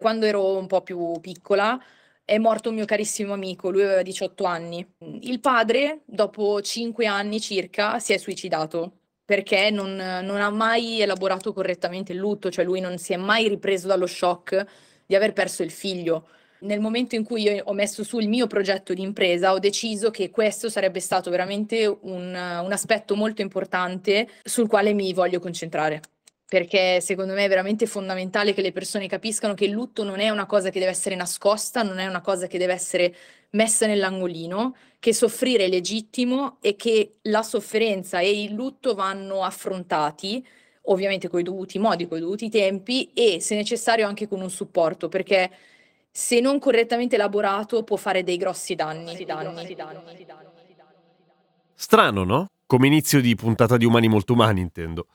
Quando ero un po' più piccola è morto un mio carissimo amico, lui aveva 18 anni. Il padre, dopo 5 anni circa, si è suicidato perché non, non ha mai elaborato correttamente il lutto, cioè lui non si è mai ripreso dallo shock di aver perso il figlio. Nel momento in cui io ho messo su il mio progetto di impresa, ho deciso che questo sarebbe stato veramente un, un aspetto molto importante sul quale mi voglio concentrare perché secondo me è veramente fondamentale che le persone capiscano che il lutto non è una cosa che deve essere nascosta, non è una cosa che deve essere messa nell'angolino, che soffrire è legittimo e che la sofferenza e il lutto vanno affrontati, ovviamente con i dovuti modi, con i dovuti tempi e se necessario anche con un supporto, perché se non correttamente elaborato può fare dei grossi danni. danni, danni. Strano, no? Come inizio di puntata di Umani Molto Umani, intendo.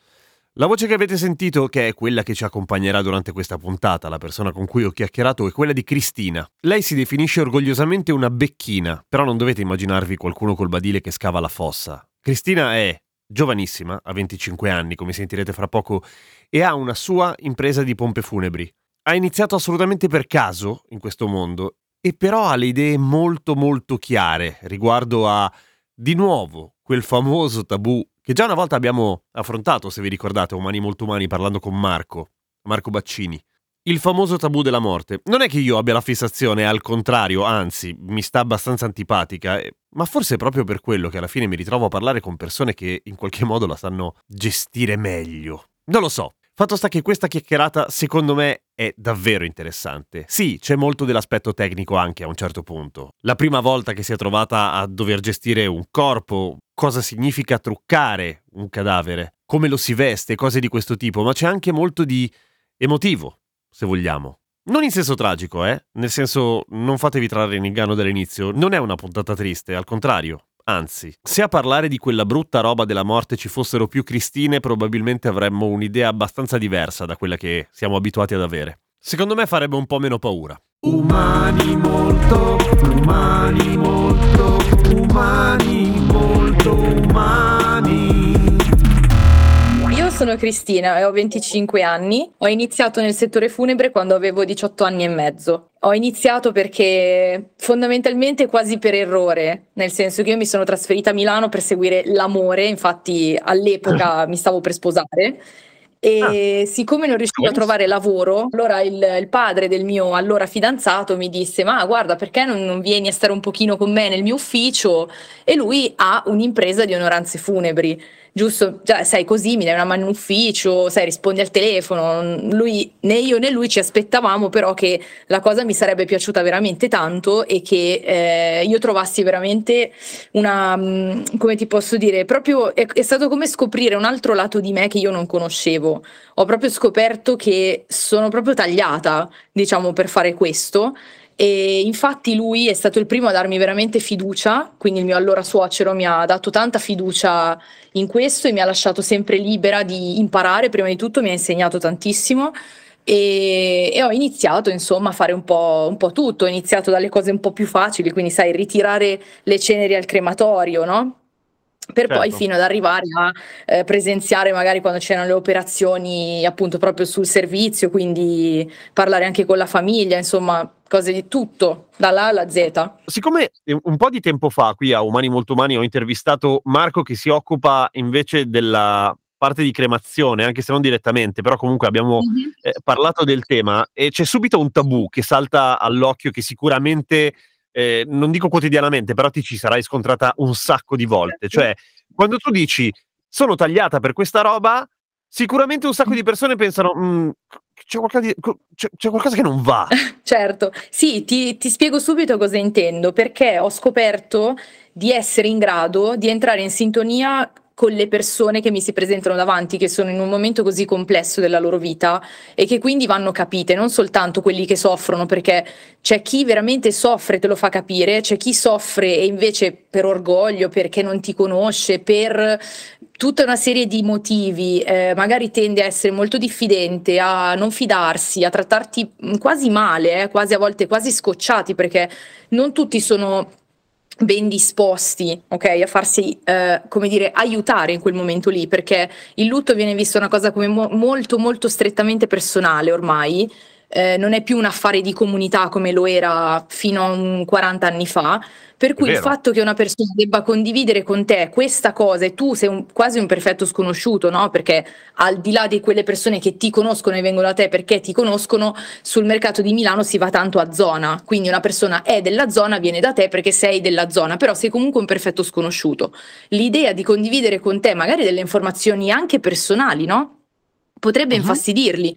La voce che avete sentito, che è quella che ci accompagnerà durante questa puntata, la persona con cui ho chiacchierato, è quella di Cristina. Lei si definisce orgogliosamente una becchina, però non dovete immaginarvi qualcuno col badile che scava la fossa. Cristina è giovanissima, ha 25 anni, come sentirete fra poco, e ha una sua impresa di pompe funebri. Ha iniziato assolutamente per caso in questo mondo, e però ha le idee molto molto chiare riguardo a, di nuovo, quel famoso tabù che già una volta abbiamo affrontato, se vi ricordate, Umani Molto Umani, parlando con Marco, Marco Baccini. Il famoso tabù della morte. Non è che io abbia la fissazione, al contrario, anzi, mi sta abbastanza antipatica, eh, ma forse è proprio per quello che alla fine mi ritrovo a parlare con persone che in qualche modo la sanno gestire meglio. Non lo so. Fatto sta che questa chiacchierata, secondo me, è davvero interessante. Sì, c'è molto dell'aspetto tecnico anche a un certo punto. La prima volta che si è trovata a dover gestire un corpo, cosa significa truccare un cadavere, come lo si veste, cose di questo tipo, ma c'è anche molto di emotivo, se vogliamo. Non in senso tragico, eh? Nel senso, non fatevi trarre in inganno dall'inizio, non è una puntata triste, al contrario. Anzi, se a parlare di quella brutta roba della morte ci fossero più Cristine, probabilmente avremmo un'idea abbastanza diversa da quella che siamo abituati ad avere. Secondo me farebbe un po' meno paura. Umani molto, umani molto, umani molto umani. Io sono Cristina e ho 25 anni. Ho iniziato nel settore funebre quando avevo 18 anni e mezzo. Ho iniziato perché fondamentalmente quasi per errore, nel senso che io mi sono trasferita a Milano per seguire l'amore, infatti all'epoca mi stavo per sposare e ah. siccome non riuscivo a trovare lavoro, allora il, il, padre del mio allora fidanzato mi disse: Ma guarda, perché non, non, vieni a stare un pochino con me nel mio ufficio? E lui ha un'impresa di onoranze funebri giusto, cioè, sai, così mi dai una mano in ufficio, sai, rispondi al telefono. Lui, né io né lui ci aspettavamo però che la cosa mi sarebbe piaciuta veramente tanto e che eh, io trovassi veramente una, mm, come ti posso dire, proprio è, è stato come scoprire un altro lato di me che io non conoscevo. Ho proprio scoperto che sono proprio tagliata, diciamo, per fare questo e infatti lui è stato il primo a darmi veramente fiducia, quindi il mio allora suocero mi ha dato tanta fiducia in questo e mi ha lasciato sempre libera di imparare, prima di tutto mi ha insegnato tantissimo e, e ho iniziato insomma a fare un po', un po', tutto, ho iniziato dalle cose un po' più facili, quindi sai ritirare le ceneri al crematorio, no? Per certo. poi fino ad arrivare a eh, presenziare magari quando c'erano le operazioni appunto proprio sul servizio, quindi parlare anche con la famiglia, insomma cose di tutto, dalla A alla Z. Siccome un po' di tempo fa qui a Umani Molto Umani ho intervistato Marco che si occupa invece della parte di cremazione, anche se non direttamente, però comunque abbiamo mm-hmm. eh, parlato del tema e c'è subito un tabù che salta all'occhio che sicuramente eh, non dico quotidianamente, però ti ci sarai scontrata un sacco di volte. Cioè, quando tu dici sono tagliata per questa roba, sicuramente un sacco di persone pensano: mm, c'è, qualcosa, di, c'è, c'è qualcosa che non va. Certo, sì, ti, ti spiego subito cosa intendo, perché ho scoperto di essere in grado di entrare in sintonia con le persone che mi si presentano davanti, che sono in un momento così complesso della loro vita e che quindi vanno capite, non soltanto quelli che soffrono, perché c'è chi veramente soffre, te lo fa capire, c'è chi soffre e invece per orgoglio, perché non ti conosce, per tutta una serie di motivi, eh, magari tende a essere molto diffidente, a non fidarsi, a trattarti quasi male, eh, quasi a volte quasi scocciati, perché non tutti sono ben disposti, ok, a farsi, eh, come dire, aiutare in quel momento lì, perché il lutto viene visto una cosa come mo- molto, molto strettamente personale ormai, eh, non è più un affare di comunità come lo era fino a un 40 anni fa, per cui il fatto che una persona debba condividere con te questa cosa e tu sei un, quasi un perfetto sconosciuto, no? Perché al di là di quelle persone che ti conoscono e vengono da te perché ti conoscono, sul mercato di Milano si va tanto a zona. Quindi una persona è della zona, viene da te perché sei della zona, però sei comunque un perfetto sconosciuto. L'idea di condividere con te magari delle informazioni anche personali, no? Potrebbe uh-huh. infastidirli.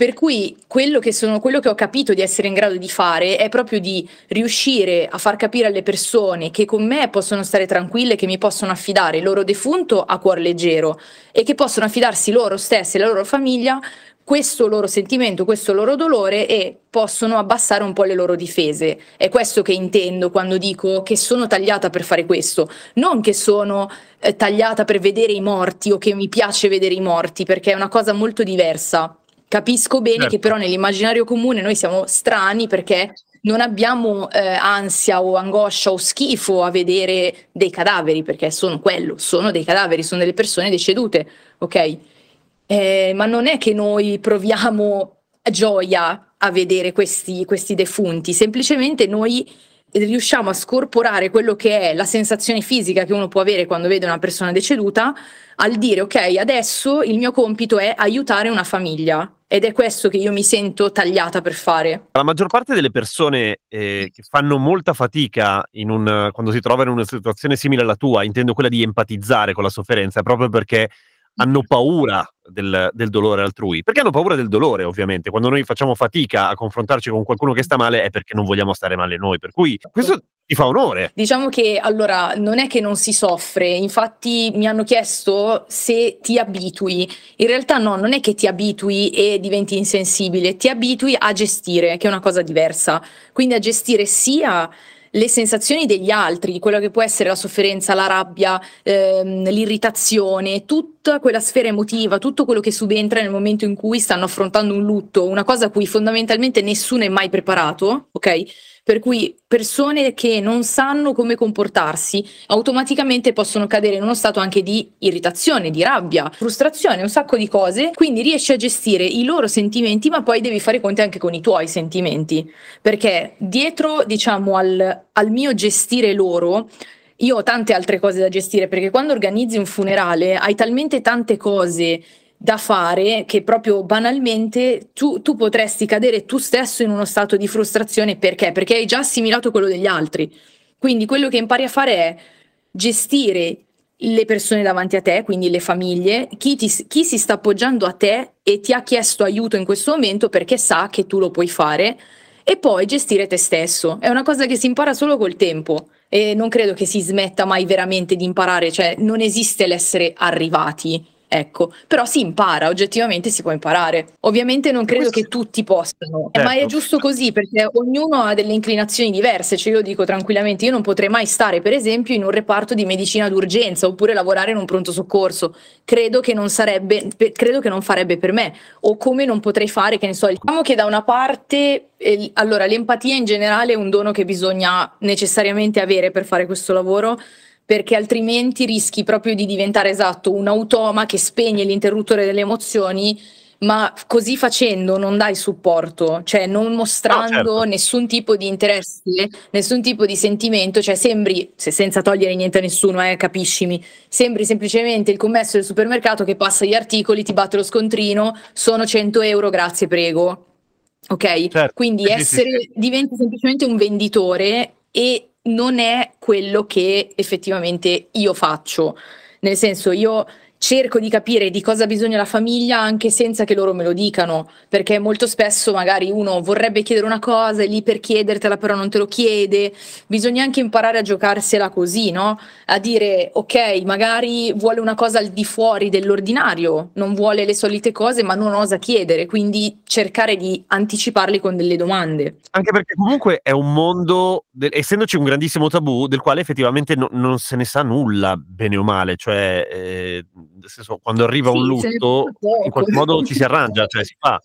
Per cui quello che, sono, quello che ho capito di essere in grado di fare è proprio di riuscire a far capire alle persone che con me possono stare tranquille, che mi possono affidare il loro defunto a cuor leggero e che possono affidarsi loro stessi e la loro famiglia questo loro sentimento, questo loro dolore e possono abbassare un po' le loro difese. È questo che intendo quando dico che sono tagliata per fare questo, non che sono eh, tagliata per vedere i morti o che mi piace vedere i morti, perché è una cosa molto diversa. Capisco bene certo. che però nell'immaginario comune noi siamo strani perché non abbiamo eh, ansia o angoscia o schifo a vedere dei cadaveri, perché sono quello, sono dei cadaveri, sono delle persone decedute, ok? Eh, ma non è che noi proviamo gioia a vedere questi, questi defunti, semplicemente noi riusciamo a scorporare quello che è la sensazione fisica che uno può avere quando vede una persona deceduta al dire ok, adesso il mio compito è aiutare una famiglia ed è questo che io mi sento tagliata per fare. La maggior parte delle persone eh, che fanno molta fatica un, quando si trovano in una situazione simile alla tua, intendo quella di empatizzare con la sofferenza, proprio perché hanno paura del, del, dolore altrui. Perché hanno paura del dolore, ovviamente. Quando noi facciamo fatica a confrontarci con qualcuno che sta male è perché non vogliamo stare male noi. Per cui questo ti fa onore. Diciamo che allora non è che non si soffre, infatti mi hanno chiesto se ti abitui. In realtà no, non è che ti abitui e diventi insensibile, ti abitui a gestire, che è una cosa diversa. Quindi a gestire sia le sensazioni degli altri, quello che può essere la sofferenza, la rabbia, ehm, l'irritazione, tutta quella sfera emotiva, tutto quello che subentra nel momento in cui stanno affrontando un lutto, una cosa a cui fondamentalmente nessuno è mai preparato, ok? Per cui persone che non sanno come comportarsi automaticamente possono cadere in uno stato anche di irritazione, di rabbia, frustrazione, un sacco di cose, quindi riesci a gestire i loro sentimenti, ma poi devi fare conti anche con i tuoi sentimenti, perché dietro, diciamo, al, al mio gestire loro, io ho tante altre cose da gestire perché quando organizzi un funerale hai talmente tante cose da fare che proprio banalmente tu, tu, potresti cadere tu stesso in uno stato di frustrazione perché? Perché hai già assimilato quello degli altri. Quindi quello che impari a fare è gestire le persone davanti a te, quindi le famiglie, chi, ti, chi si sta appoggiando a te e ti ha chiesto aiuto in questo momento perché sa che tu lo puoi fare e poi gestire te stesso. È una cosa che si impara solo col tempo e non credo che si smetta mai veramente di imparare, cioè non esiste l'essere arrivati Ecco, però si impara, oggettivamente si può imparare. Ovviamente non credo che tutti possano, certo. ma è giusto così perché ognuno ha delle inclinazioni diverse, cioè io dico tranquillamente, io non potrei mai stare per esempio in un reparto di medicina d'urgenza oppure lavorare in un pronto soccorso, credo che non sarebbe, credo che non farebbe per me, o come non potrei fare, che ne so, diciamo che da una parte, eh, allora l'empatia in generale è un dono che bisogna necessariamente avere per fare questo lavoro, perché altrimenti rischi proprio di diventare esatto un automa che spegne l'interruttore delle emozioni ma così facendo non dai supporto, cioè non mostrando no, certo. nessun tipo di interesse, nessun tipo di sentimento, cioè sembri, se senza togliere niente a nessuno, eh, capiscimi, sembri semplicemente il commesso del supermercato che passa gli articoli, ti batte lo scontrino, sono 100 euro, grazie, prego. Ok? Certo. Quindi essere, diventi semplicemente un venditore e non è quello che effettivamente io faccio. Nel senso, io cerco di capire di cosa ha bisogno la famiglia anche senza che loro me lo dicano, perché molto spesso magari uno vorrebbe chiedere una cosa, è lì per chiedertela, però non te lo chiede. Bisogna anche imparare a giocarsela così, no? A dire, ok, magari vuole una cosa al di fuori dell'ordinario, non vuole le solite cose, ma non osa chiedere, quindi cercare di anticiparli con delle domande. Anche perché comunque è un mondo, del- essendoci un grandissimo tabù, del quale effettivamente no- non se ne sa nulla, bene o male. Cioè, eh, senso, quando arriva un Sì, ne lutto, in qualche modo ci si arrangia, cioè si fa.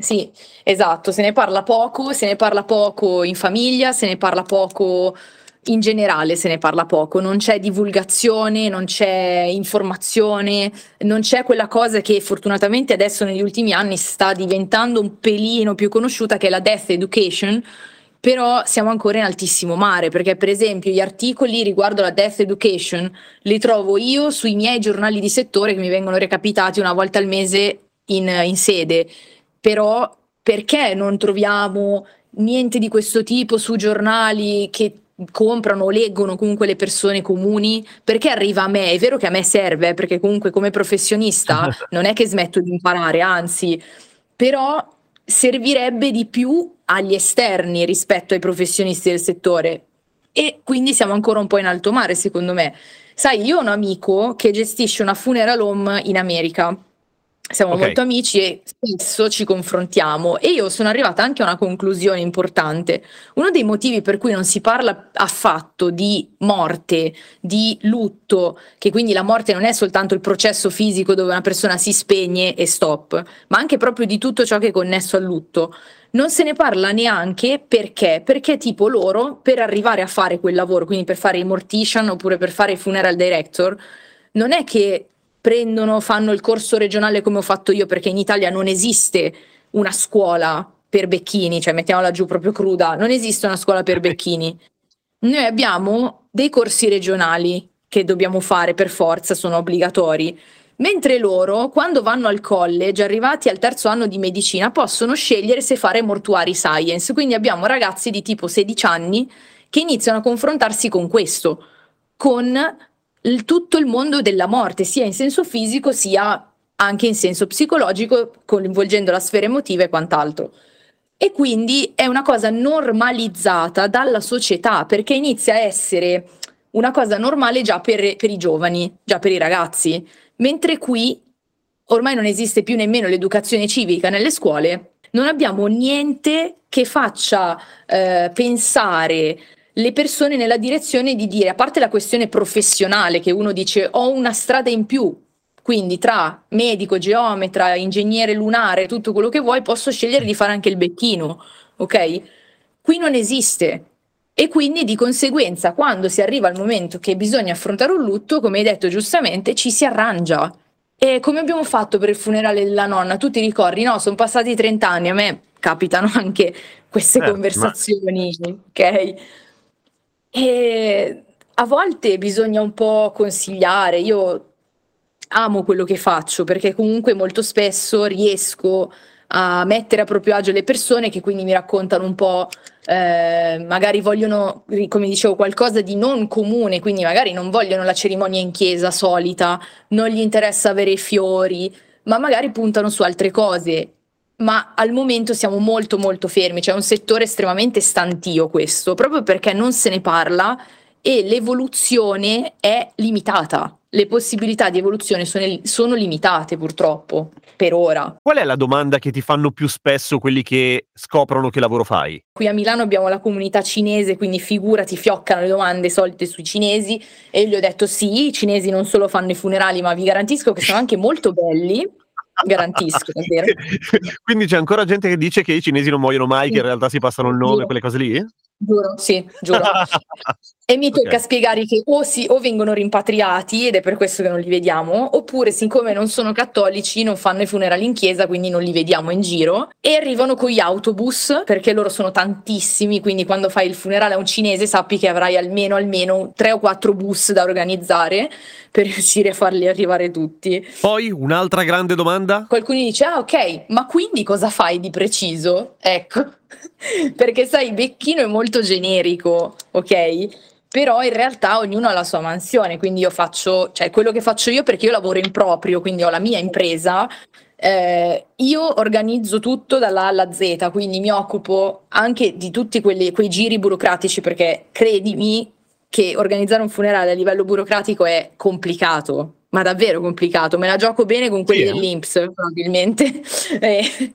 Sì, esatto, se ne parla poco, se ne parla poco in famiglia, se ne parla poco in generale, se ne parla poco, non c'è divulgazione, non c'è informazione, non c'è quella cosa che fortunatamente adesso negli ultimi anni sta diventando un pelino più conosciuta che è la death education, però siamo ancora in altissimo mare perché per esempio gli articoli riguardo la death education li trovo io sui miei giornali di settore che mi vengono recapitati una volta al mese in, in sede però perché non troviamo niente di questo tipo su giornali che comprano o leggono comunque le persone comuni? Perché arriva a me? È vero che a me serve, perché comunque come professionista non è che smetto di imparare, anzi, però servirebbe di più agli esterni rispetto ai professionisti del settore. E quindi siamo ancora un po' in alto mare, secondo me. Sai, io ho un amico che gestisce una funeral home in America. Siamo Ok. molto amici e spesso ci confrontiamo e io sono arrivata anche a una conclusione importante. Uno dei motivi per cui non si parla affatto di morte, di lutto, che quindi la morte non è soltanto il processo fisico dove una persona si spegne e stop, ma anche proprio di tutto ciò che è connesso al lutto. Non se ne parla neanche perché? Perché tipo loro per arrivare a fare quel lavoro, quindi per fare il mortician oppure per fare il funeral director, non è che prendono, fanno il corso regionale come ho fatto io, perché in Italia non esiste una scuola per becchini, cioè mettiamola giù proprio cruda, non esiste una scuola per becchini. Noi abbiamo dei corsi regionali che dobbiamo fare per forza, sono obbligatori. Mentre loro, quando vanno al college, arrivati al terzo anno di medicina, possono scegliere se fare mortuary science. Quindi abbiamo ragazzi di tipo 16 anni che iniziano a confrontarsi con questo, con il- tutto il mondo della morte, sia in senso fisico sia anche in senso psicologico, coinvolgendo la sfera emotiva e quant'altro. E quindi è una cosa normalizzata dalla società perché inizia a essere una cosa normale già per, per i giovani, già per i ragazzi, mentre qui ormai non esiste più nemmeno l'educazione civica nelle scuole, non abbiamo niente che faccia eh, pensare le persone nella direzione di dire, a parte la questione professionale, che uno dice ho una strada in più, quindi tra medico, geometra, ingegnere lunare, tutto quello che vuoi, posso scegliere di fare anche il becchino, ok? Qui non esiste. E quindi di conseguenza, quando si arriva al momento che bisogna affrontare un lutto, come hai detto giustamente, ci si arrangia. E come abbiamo fatto per il funerale della nonna? Tu ti ricordi? No, sono passati 30 anni, a me capitano anche queste Eh, ma- conversazioni, ok? E a volte bisogna un po' consigliare. Io amo quello che faccio perché comunque molto spesso riesco a mettere a proprio agio le persone che quindi mi raccontano un po', eh, magari vogliono, come dicevo, qualcosa di non comune, quindi magari non vogliono la cerimonia in chiesa solita, non gli interessa avere i fiori, ma magari puntano su altre cose. Ma al momento siamo molto molto fermi, c'è un settore estremamente stantio questo, proprio perché non se ne parla e l'evoluzione è limitata. Le possibilità di evoluzione sono, sono limitate purtroppo, per ora. Qual è la domanda che ti fanno più spesso quelli che scoprono che lavoro fai? Qui a Milano abbiamo la comunità cinese, quindi figurati, fioccano le domande solite sui cinesi e io gli ho detto sì, i cinesi non solo fanno i funerali, ma vi garantisco che sono anche molto belli. Garantisco, davvero. Quindi c'è ancora gente che dice che i cinesi non muoiono mai, che in realtà si passano il nome, quelle cose lì? Giuro, sì, giuro. E mi tocca Ok. spiegare che o, si, o vengono rimpatriati ed è per questo che non li vediamo, oppure siccome non sono cattolici non fanno i funerali in chiesa, quindi non li vediamo in giro, e arrivano con gli autobus, perché loro sono tantissimi, quindi quando fai il funerale a un cinese sappi che avrai almeno, almeno tre o quattro bus da organizzare per riuscire a farli arrivare tutti. Poi un'altra grande domanda? Qualcuno dice, ah ok, ma quindi cosa fai di preciso? Ecco, perché sai, becchino è molto generico, ok? però in realtà ognuno ha la sua mansione, quindi io faccio, cioè quello che faccio io perché io lavoro in proprio, quindi ho la mia impresa, eh, io organizzo tutto dalla A alla Z, quindi mi occupo anche di tutti quelli, quei giri burocratici, perché credimi che organizzare un funerale a livello burocratico è complicato, ma davvero complicato. Me la gioco bene con quelli Sì, eh? dell'Inps, probabilmente. Eh,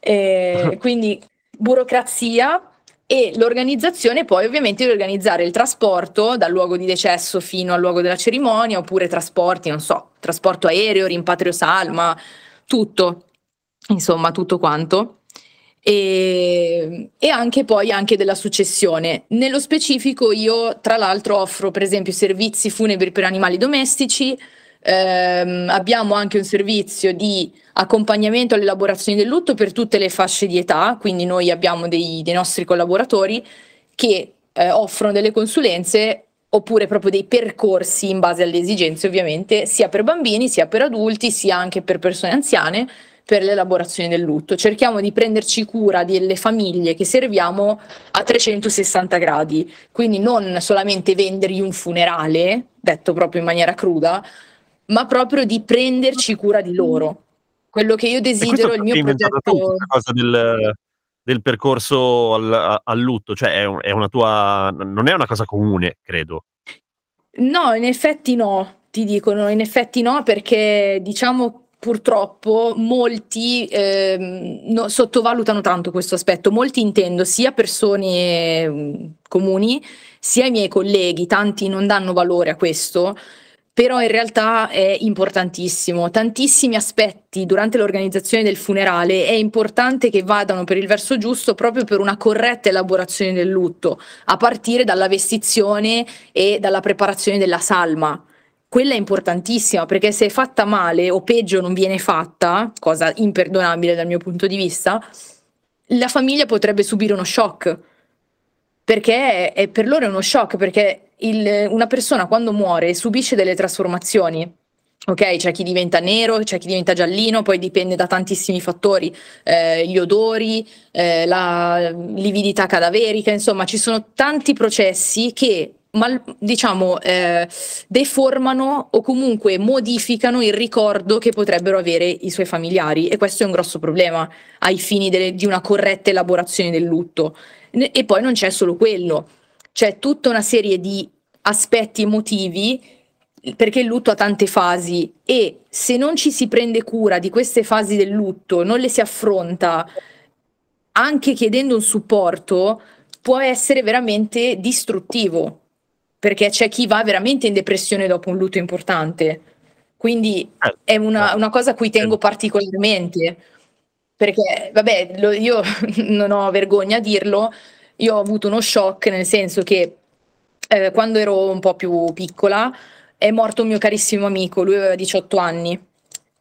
eh, quindi burocrazia e l'organizzazione poi ovviamente di organizzare il trasporto dal luogo di decesso fino al luogo della cerimonia, oppure trasporti, non so, trasporto aereo, rimpatrio salma, tutto, insomma, tutto quanto. E, e anche poi anche della successione. Nello specifico io tra l'altro offro per esempio servizi funebri per animali domestici, ehm, abbiamo anche un servizio di accompagnamento all'elaborazione del lutto per tutte le fasce di età, quindi noi abbiamo dei, dei nostri collaboratori che eh, offrono delle consulenze oppure proprio dei percorsi in base alle esigenze ovviamente sia per bambini sia per adulti sia anche per persone anziane per l'elaborazione del lutto. Cerchiamo di prenderci cura delle famiglie che serviamo a 360 gradi, quindi non solamente vendergli un funerale, detto proprio in maniera cruda, ma proprio di prenderci cura di loro. Quello che io desidero, il mio inventata tu, progetto... questa cosa del, del percorso al, a- al lutto, cioè è, un- è una tua, non è una cosa comune, credo. No, in effetti no, ti dicono, in effetti no, perché diciamo purtroppo molti ehm, no- sottovalutano tanto questo aspetto. Molti intendo sia persone mm, comuni, sia i miei colleghi, tanti non danno valore a questo. Però in realtà è importantissimo. Tantissimi aspetti durante l'organizzazione del funerale è importante che vadano per il verso giusto proprio per una corretta elaborazione del lutto, a partire dalla vestizione e dalla preparazione della salma. Quella è importantissima perché se è fatta male o peggio non viene fatta, cosa imperdonabile dal mio punto di vista, la famiglia potrebbe subire uno shock perché è, per loro è uno shock, perché il- una persona quando muore subisce delle trasformazioni. Ok, c'è chi diventa nero, c'è chi diventa giallino, poi dipende da tantissimi fattori, eh, gli odori, eh, la lividità cadaverica, insomma, ci sono tanti processi che mal- diciamo, eh, deformano o comunque modificano il ricordo che potrebbero avere i suoi familiari e questo è un grosso problema ai fini delle- di una corretta elaborazione del lutto. E poi non c'è solo quello, c'è tutta una serie di aspetti emotivi perché il lutto ha tante fasi e se non ci si prende cura di queste fasi del lutto, non le si affronta anche chiedendo un supporto, può essere veramente distruttivo, perché c'è chi va veramente in depressione dopo un lutto importante. Quindi Eh, è una, eh, una cosa a cui tengo eh. particolarmente, perché vabbè, lo- io non ho vergogna a dirlo, io ho avuto uno shock nel senso che eh, quando ero un po' più piccola è morto un mio carissimo amico, lui aveva 18 anni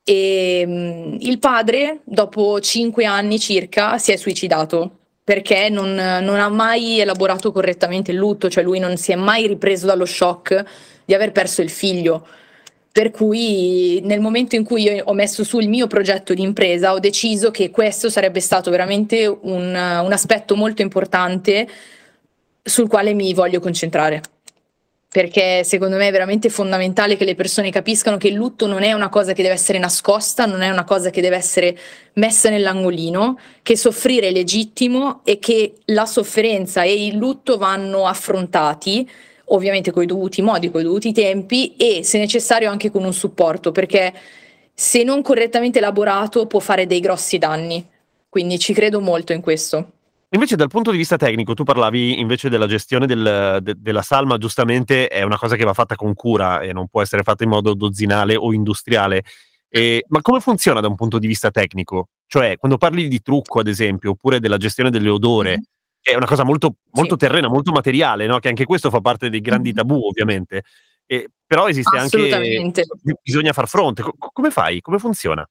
e mm, il padre, dopo 5 anni circa, si è suicidato perché non, non ha mai elaborato correttamente il lutto, cioè lui non si è mai ripreso dallo shock di aver perso il figlio. Per cui nel momento in cui ho messo su il mio progetto di impresa, ho deciso che questo sarebbe stato veramente un, un aspetto molto importante sul quale mi voglio concentrare. Perché secondo me è veramente fondamentale che le persone capiscano che il lutto non è una cosa che deve essere nascosta, non è una cosa che deve essere messa nell'angolino, che soffrire è legittimo e che la sofferenza e il lutto vanno affrontati ovviamente con i dovuti modi, con i dovuti tempi e se necessario anche con un supporto, perché se non correttamente elaborato può fare dei grossi danni. Quindi ci credo molto in questo. Invece dal punto di vista tecnico, tu parlavi invece della gestione del- de- della salma, giustamente è una cosa che va fatta con cura e non può essere fatta in modo dozzinale o industriale. E- ma come funziona da un punto di vista tecnico? Cioè, quando parli di trucco, ad esempio, oppure della gestione dell'odore, Mhm. È una cosa molto, molto Sì. terrena, molto materiale, no? che anche questo fa parte dei grandi tabù, ovviamente. E- però esiste anche, bisogna far fronte. Co- come fai? Come funziona?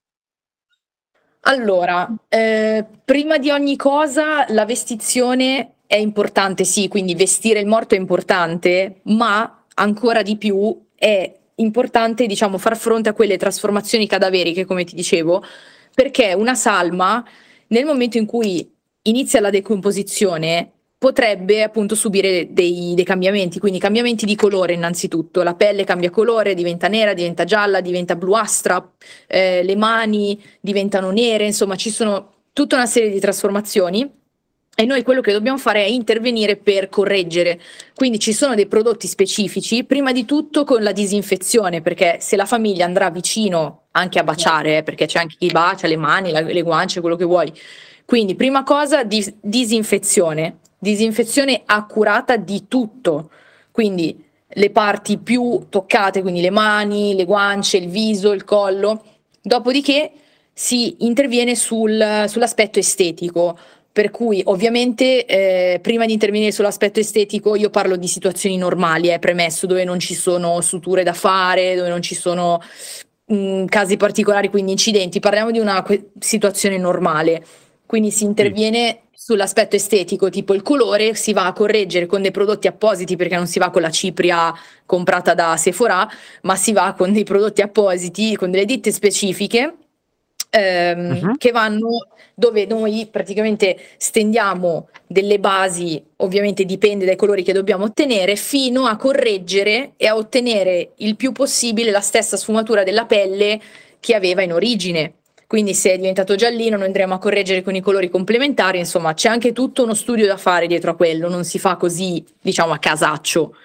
Allora, eh, prima di ogni cosa la vestizione è importante, sì, quindi vestire il morto è importante, ma ancora di più è importante, diciamo, far fronte a quelle trasformazioni cadaveriche, come ti dicevo, perché una salma, nel momento in cui inizia la decomposizione, potrebbe appunto subire dei, dei, cambiamenti, quindi cambiamenti di colore innanzitutto, la pelle cambia colore, diventa nera, diventa gialla, diventa bluastra, eh, le mani diventano nere, insomma ci sono tutta una serie di trasformazioni e noi quello che dobbiamo fare è intervenire per correggere. Quindi ci sono dei prodotti specifici, prima di tutto con la disinfezione, perché se la famiglia andrà vicino anche a baciare, eh, perché c'è anche chi bacia le mani, la, le guance, quello che vuoi. Quindi prima cosa dis- disinfezione, disinfezione accurata di tutto, quindi le parti più toccate, quindi le mani, le guance, il viso, il collo. Dopodiché si interviene sul, sull'aspetto estetico, per cui ovviamente eh, prima di intervenire sull'aspetto estetico io parlo di situazioni normali, è eh, premesso, dove non ci sono suture da fare, dove non ci sono mh, mm, casi particolari, quindi incidenti, parliamo di una que- situazione normale. Quindi si interviene sull'aspetto estetico, tipo il colore, si va a correggere con dei prodotti appositi perché non si va con la cipria comprata da Sephora, ma si va con dei prodotti appositi, con delle ditte specifiche ehm, uh-huh. che vanno dove noi praticamente stendiamo delle basi, ovviamente dipende dai colori che dobbiamo ottenere, fino a correggere e a ottenere il più possibile la stessa sfumatura della pelle che aveva in origine. Quindi se è diventato giallino noi andremo a correggere con i colori complementari, insomma c'è anche tutto uno studio da fare dietro a quello, non si fa così diciamo a casaccio.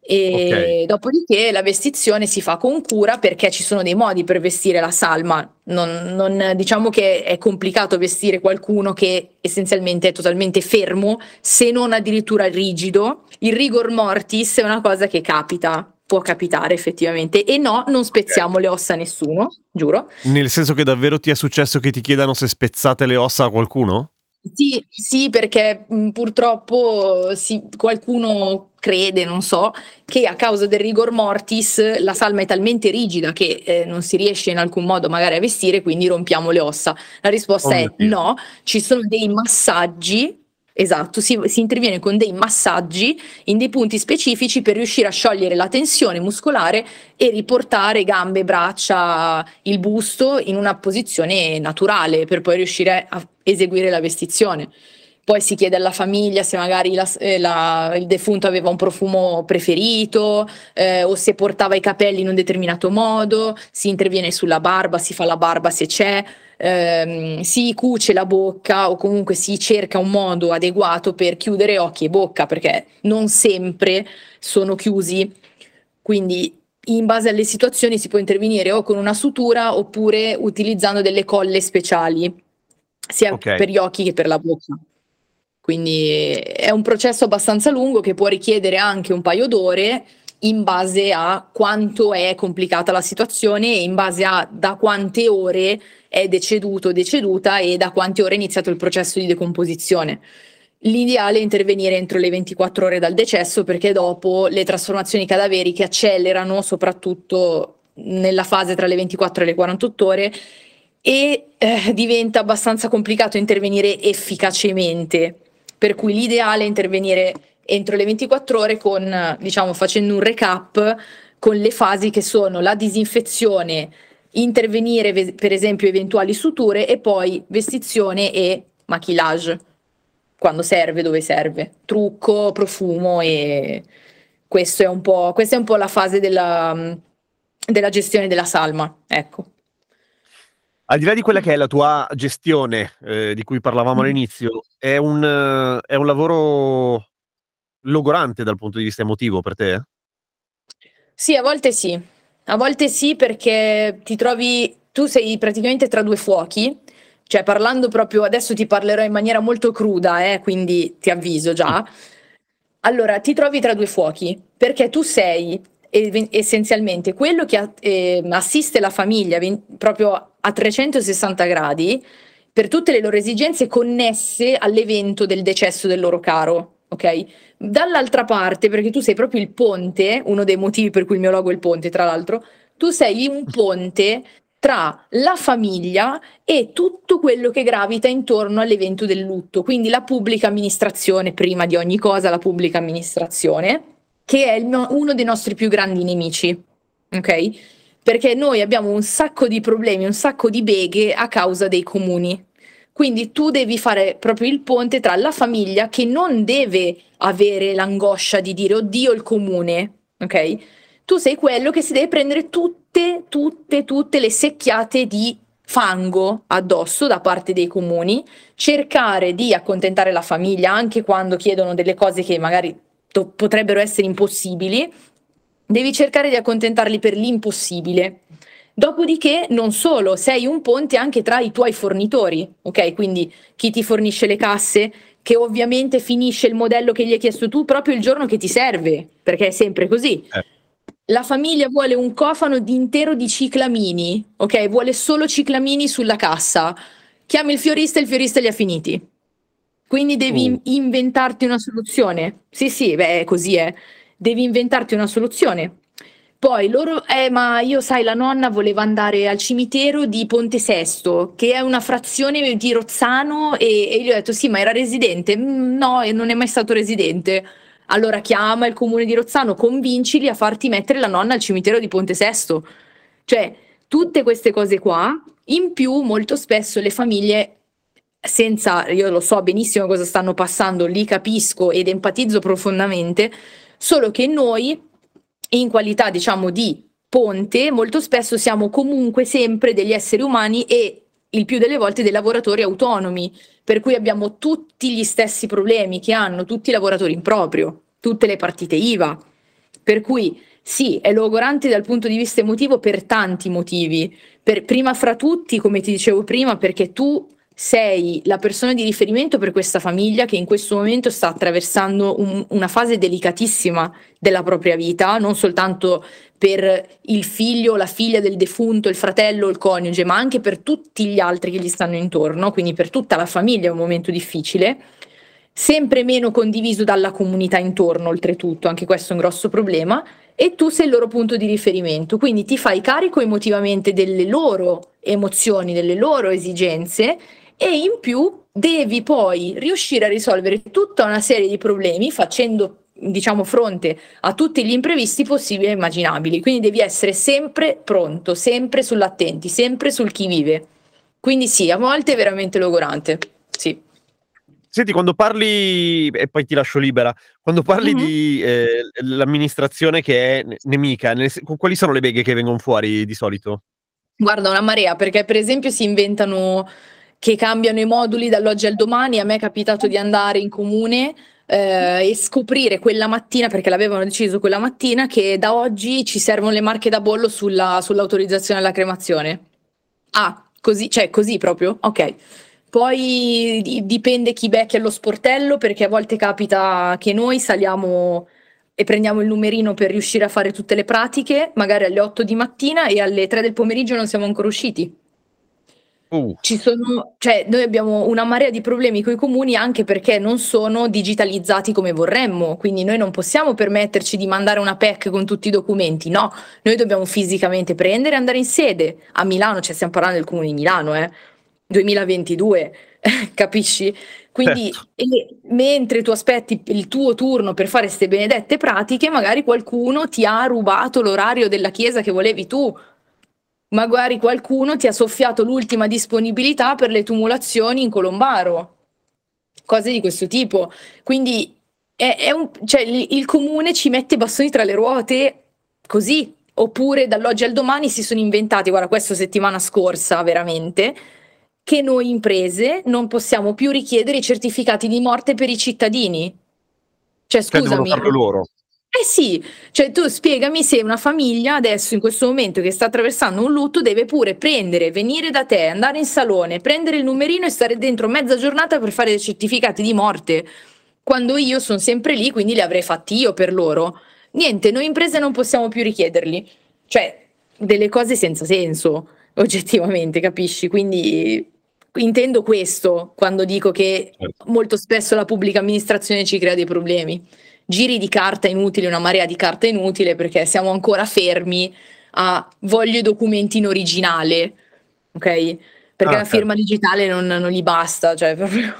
E okay. dopodiché la vestizione si fa con cura perché ci sono dei modi per vestire la salma. Non, non, diciamo che è complicato vestire qualcuno che essenzialmente è totalmente fermo, se non addirittura rigido. Il rigor mortis è una cosa che capita, può capitare effettivamente. E no, non spezziamo okay. le ossa a nessuno, giuro. Nel senso che davvero ti è successo che ti chiedano se spezzate le ossa a qualcuno? Sì, sì, perché mh, purtroppo sì, qualcuno crede, non so, che a causa del rigor mortis la salma è talmente rigida che eh, non si riesce in alcun modo magari a vestire, quindi rompiamo le ossa. La risposta oh è no, ci sono dei massaggi Esatto, si, si, interviene con dei massaggi in dei punti specifici per riuscire a sciogliere la tensione muscolare e riportare gambe, braccia, il busto in una posizione naturale per poi riuscire a eseguire la vestizione. Poi si chiede alla famiglia se magari la, eh, la, il defunto aveva un profumo preferito eh, o se portava i capelli in un determinato modo, si interviene sulla barba, si fa la barba se c'è ehm, si cuce la bocca o comunque si cerca un modo adeguato per chiudere occhi e bocca perché non sempre sono chiusi. Quindi in base alle situazioni si può intervenire o con una sutura oppure utilizzando delle colle speciali, sia okay. per gli occhi che per la bocca. Quindi è un processo abbastanza lungo che può richiedere anche un paio d'ore in base a quanto è complicata la situazione e in base a da quante ore è deceduto o deceduta e da quante ore è iniziato il processo di decomposizione. L'ideale è intervenire entro le 24 ore dal decesso perché dopo le trasformazioni cadaveriche accelerano soprattutto nella fase tra le 24 e le 48 ore e eh, diventa abbastanza complicato intervenire efficacemente. Per cui l'ideale è intervenire entro le 24 ore con, diciamo, facendo un recap con le fasi che sono la disinfezione, intervenire per esempio eventuali suture e poi vestizione e maquillage quando serve, dove serve, trucco, profumo e questo è un po', questa è un po' la fase della, della gestione della salma, ecco. Al di là di quella che è la tua gestione, eh, di cui parlavamo mm. all'inizio, è un, è un lavoro logorante dal punto di vista emotivo per te? Sì, a volte sì. A volte sì perché ti trovi, tu sei praticamente tra due fuochi, cioè parlando proprio, adesso ti parlerò in maniera molto cruda, eh, quindi ti avviso già. Allora, ti trovi tra due fuochi perché tu sei essenzialmente quello che eh, assiste la famiglia proprio a 360 gradi per tutte le loro esigenze connesse all'evento del decesso del loro caro, ok? Dall'altra parte, perché tu sei proprio il ponte, uno dei motivi per cui il mio logo è il ponte, tra l'altro, tu sei un ponte tra la famiglia e tutto quello che gravita intorno all'evento del lutto, quindi la pubblica amministrazione, prima di ogni cosa la pubblica amministrazione, che è il, uno dei nostri più grandi nemici, ok? Perché noi abbiamo un sacco di problemi, un sacco di beghe a causa dei comuni. Quindi tu devi fare proprio il ponte tra la famiglia che non deve avere l'angoscia di dire oddio il comune, ok? Tu sei quello che si deve prendere tutte, tutte, tutte le secchiate di fango addosso da parte dei comuni, cercare di accontentare la famiglia anche quando chiedono delle cose che magari to- potrebbero essere impossibili, devi cercare di accontentarli per l'impossibile. Dopodiché, non solo, sei un ponte anche tra i tuoi fornitori, ok? Quindi chi ti fornisce le casse, che ovviamente finisce il modello che gli hai chiesto tu proprio il giorno che ti serve, perché è sempre così. Eh. La famiglia vuole un cofano di intero di ciclamini, ok? Vuole solo ciclamini sulla cassa. Chiami il fiorista e il fiorista li ha finiti. Quindi devi in- inventarti una soluzione. Sì, sì, beh, così è. Devi inventarti una soluzione. Poi loro, eh, ma io sai, la nonna voleva andare al cimitero di Ponte Sesto, che è una frazione di Rozzano, e, e gli ho detto: sì, ma era residente? "Mm, no, e non è mai stato residente. Allora chiama il comune di Rozzano, convincili a farti mettere la nonna al cimitero di Ponte Sesto. Cioè, tutte queste cose qua, in più, molto spesso le famiglie, senza, io lo so benissimo cosa stanno passando, li capisco ed empatizzo profondamente, solo che noi, in qualità, diciamo, di ponte, molto spesso siamo comunque sempre degli esseri umani e il più delle volte dei lavoratori autonomi, per cui abbiamo tutti gli stessi problemi che hanno tutti i lavoratori in proprio, tutte le partite IVA. Per cui sì, è logorante dal punto di vista emotivo per tanti motivi. Per- prima fra tutti, come ti dicevo prima, perché tu sei la persona di riferimento per questa famiglia che in questo momento sta attraversando un- una fase delicatissima della propria vita, non soltanto per il figlio, la figlia del defunto, il fratello, il coniuge, ma anche per tutti gli altri che gli stanno intorno, quindi per tutta la famiglia è un momento difficile, sempre meno condiviso dalla comunità intorno, oltretutto, anche questo è un grosso problema, e tu sei il loro punto di riferimento, quindi ti fai carico emotivamente delle loro emozioni, delle loro esigenze e in più devi poi riuscire a risolvere tutta una serie di problemi facendo diciamo fronte a tutti gli imprevisti possibili e immaginabili. Quindi devi essere sempre pronto, sempre sull'attenti, sempre sul chi vive. Quindi sì, a volte è veramente logorante. Sì. Senti, quando parli, e poi ti lascio libera, quando parli Mhm. di eh, l'amministrazione che è ne- nemica, nel quali sono le beghe che vengono fuori di solito? Guarda, una marea, perché per esempio si inventano che cambiano i moduli dall'oggi al domani. A me è capitato di andare in comune eh, e scoprire quella mattina, perché l'avevano deciso quella mattina, che da oggi ci servono le marche da bollo sulla- sull'autorizzazione alla cremazione. Ah, così, cioè così proprio? Ok. Poi di- dipende chi becchi allo sportello, perché a volte capita che noi saliamo e prendiamo il numerino per riuscire a fare tutte le pratiche, magari alle 8 di mattina e alle 3 del pomeriggio non siamo ancora usciti. Uh, Ci sono, cioè, noi abbiamo una marea di problemi con i comuni anche perché non sono digitalizzati come vorremmo, quindi noi non possiamo permetterci di mandare una PEC con tutti i documenti, no, noi dobbiamo fisicamente prendere e andare in sede. A Milano, cioè stiamo parlando del comune di Milano, eh, 2022, capisci? Quindi, Certo. mentre tu aspetti il tuo turno per fare queste benedette pratiche, magari qualcuno ti ha rubato l'orario della chiesa che volevi tu. Magari qualcuno ti ha soffiato l'ultima disponibilità per le tumulazioni in Colombaro, cose di questo tipo. Quindi è, è un- cioè, il, il comune ci mette i bastoni tra le ruote così. Oppure dall'oggi al domani si sono inventati, guarda, questo settimana scorsa veramente, che noi imprese non possiamo più richiedere i certificati di morte per i cittadini. Cioè, cioè devono scusami. farlo loro. Eh sì, cioè tu spiegami se una famiglia adesso in questo momento che sta attraversando un lutto deve pure prendere, venire da te, andare in salone, prendere il numerino e stare dentro mezza giornata per fare i certificati di morte, quando io sono sempre lì, quindi li avrei fatti io per loro. Niente, noi imprese non possiamo più richiederli. Cioè, delle cose senza senso, oggettivamente, capisci? Quindi intendo questo quando dico che Certo. molto spesso la pubblica amministrazione ci crea dei problemi giri di carta inutili, una marea di carta inutile perché siamo ancora fermi a voglio i documenti in originale, ok? Perché Ah, la firma digitale non, non gli basta, cioè proprio...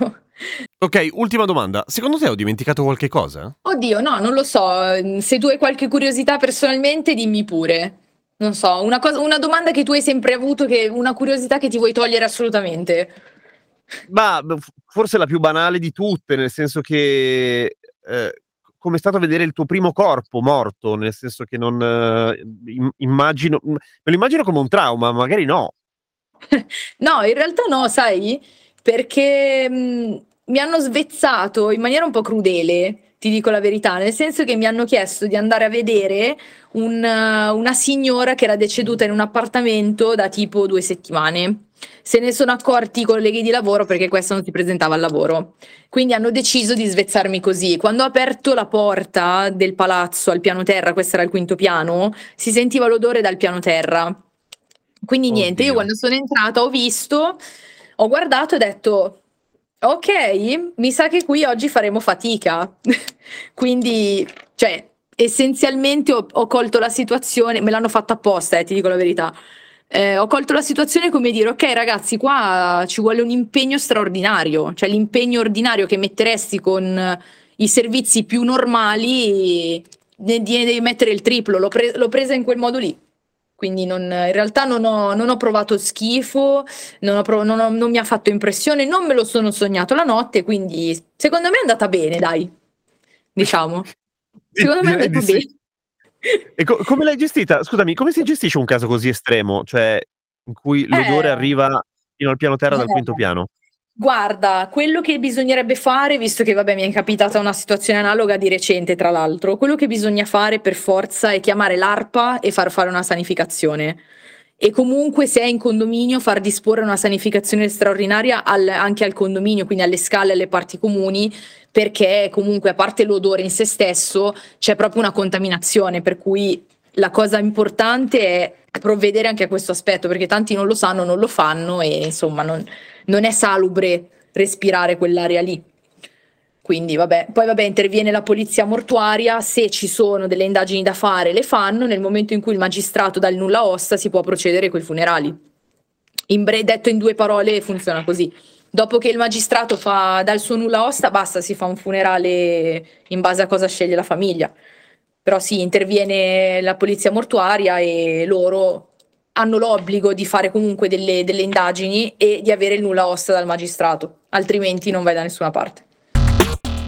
Ok, ultima domanda. Secondo te ho dimenticato qualche cosa? Oddio, no, non lo so, se tu hai qualche curiosità personalmente dimmi pure. Non so, una cosa, una domanda che tu hai sempre avuto, che, una curiosità che ti vuoi togliere assolutamente. Ma forse la più banale di tutte, nel senso che eh, come è stato vedere il tuo primo corpo morto, nel senso che non eh, im- immagino, me lo immagino come un trauma, magari no. No, in realtà no, sai? Perché mh, mi hanno svezzato in maniera un po' crudele, ti dico la verità, nel senso che mi hanno chiesto di andare a vedere un, eh, una signora che era deceduta in un appartamento da tipo due settimane. Se ne sono accorti i colleghi di lavoro perché questa non si presentava al lavoro. Quindi hanno deciso di svezzarmi così. Quando ho aperto la porta del palazzo al piano terra, questo era il quinto piano, si sentiva l'odore dal piano terra. Quindi niente, io Oddio. quando sono entrata ho visto, ho guardato e ho detto, ok, mi sa che qui oggi faremo fatica. Quindi, cioè, essenzialmente ho, ho colto la situazione, me l'hanno fatta apposta, eh, ti dico la verità. Eh, ho colto la situazione come dire, ok ragazzi, qua ci vuole un impegno straordinario, cioè l'impegno ordinario che metteresti con eh, i servizi più normali, ne, ne devi mettere il triplo, l'ho, pre- l'ho presa in quel modo lì. Quindi non- in realtà non ho, non ho provato schifo, non, ho prov- non ho- non mi ha fatto impressione, non me lo sono sognato la notte, quindi secondo me è andata bene, dai, diciamo. Secondo me è andata bene. E co- come l'hai gestita? Scusami, come si gestisce un caso così estremo? Cioè, in cui l'odore Eh. arriva fino al piano terra dal Eh. quinto piano? Guarda, quello che bisognerebbe fare, visto che vabbè mi è capitata una situazione analoga di recente, tra l'altro, quello che bisogna fare per forza è chiamare l'ARPA e far fare una sanificazione. E comunque se è in condominio far disporre una sanificazione straordinaria al- anche al condominio, quindi alle scale alle parti comuni, perché comunque a parte l'odore in se stesso c'è proprio una contaminazione, per cui la cosa importante è provvedere anche a questo aspetto, perché tanti non lo sanno, non lo fanno e insomma non, non è salubre respirare quell'area lì. Quindi vabbè, poi vabbè, interviene la polizia mortuaria, se ci sono delle indagini da fare le fanno, nel momento in cui il magistrato dà il nulla osta si può procedere con i funerali. In bre- detto in due parole funziona così. Dopo che il magistrato fa, dà il suo nulla osta, basta, si fa un funerale in base a cosa sceglie la famiglia. Però sì, interviene la polizia mortuaria e loro hanno l'obbligo di fare comunque delle, delle indagini e di avere il nulla osta dal magistrato, altrimenti non vai da nessuna parte.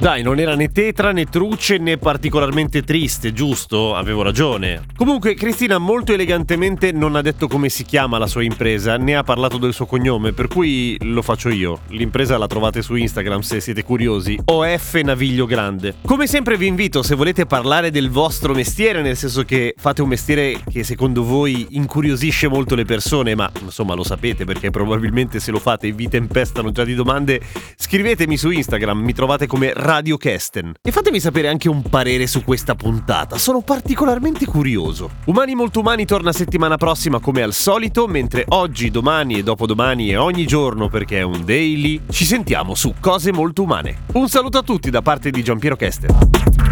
Dai, non era né tetra né truce né particolarmente triste, giusto? Avevo ragione. Comunque, Cristina molto elegantemente non ha detto come si chiama la sua impresa, né ha parlato del suo cognome, per cui lo faccio io. L'impresa la trovate su Instagram se siete curiosi. OF Naviglio Grande. Come sempre vi invito, se volete parlare del vostro mestiere, nel senso che fate un mestiere che secondo voi incuriosisce molto le persone, ma insomma lo sapete perché probabilmente se lo fate vi tempestano già di domande, scrivetemi su Instagram, mi trovate come Radio Kesten. E fatemi sapere anche un parere su questa puntata, sono particolarmente curioso. Umani Molto Umani torna settimana prossima come al solito, mentre oggi, domani e dopodomani e ogni giorno perché è un daily, ci sentiamo su Cose Molto Umane. Un saluto a tutti da parte di Giampiero Kesten.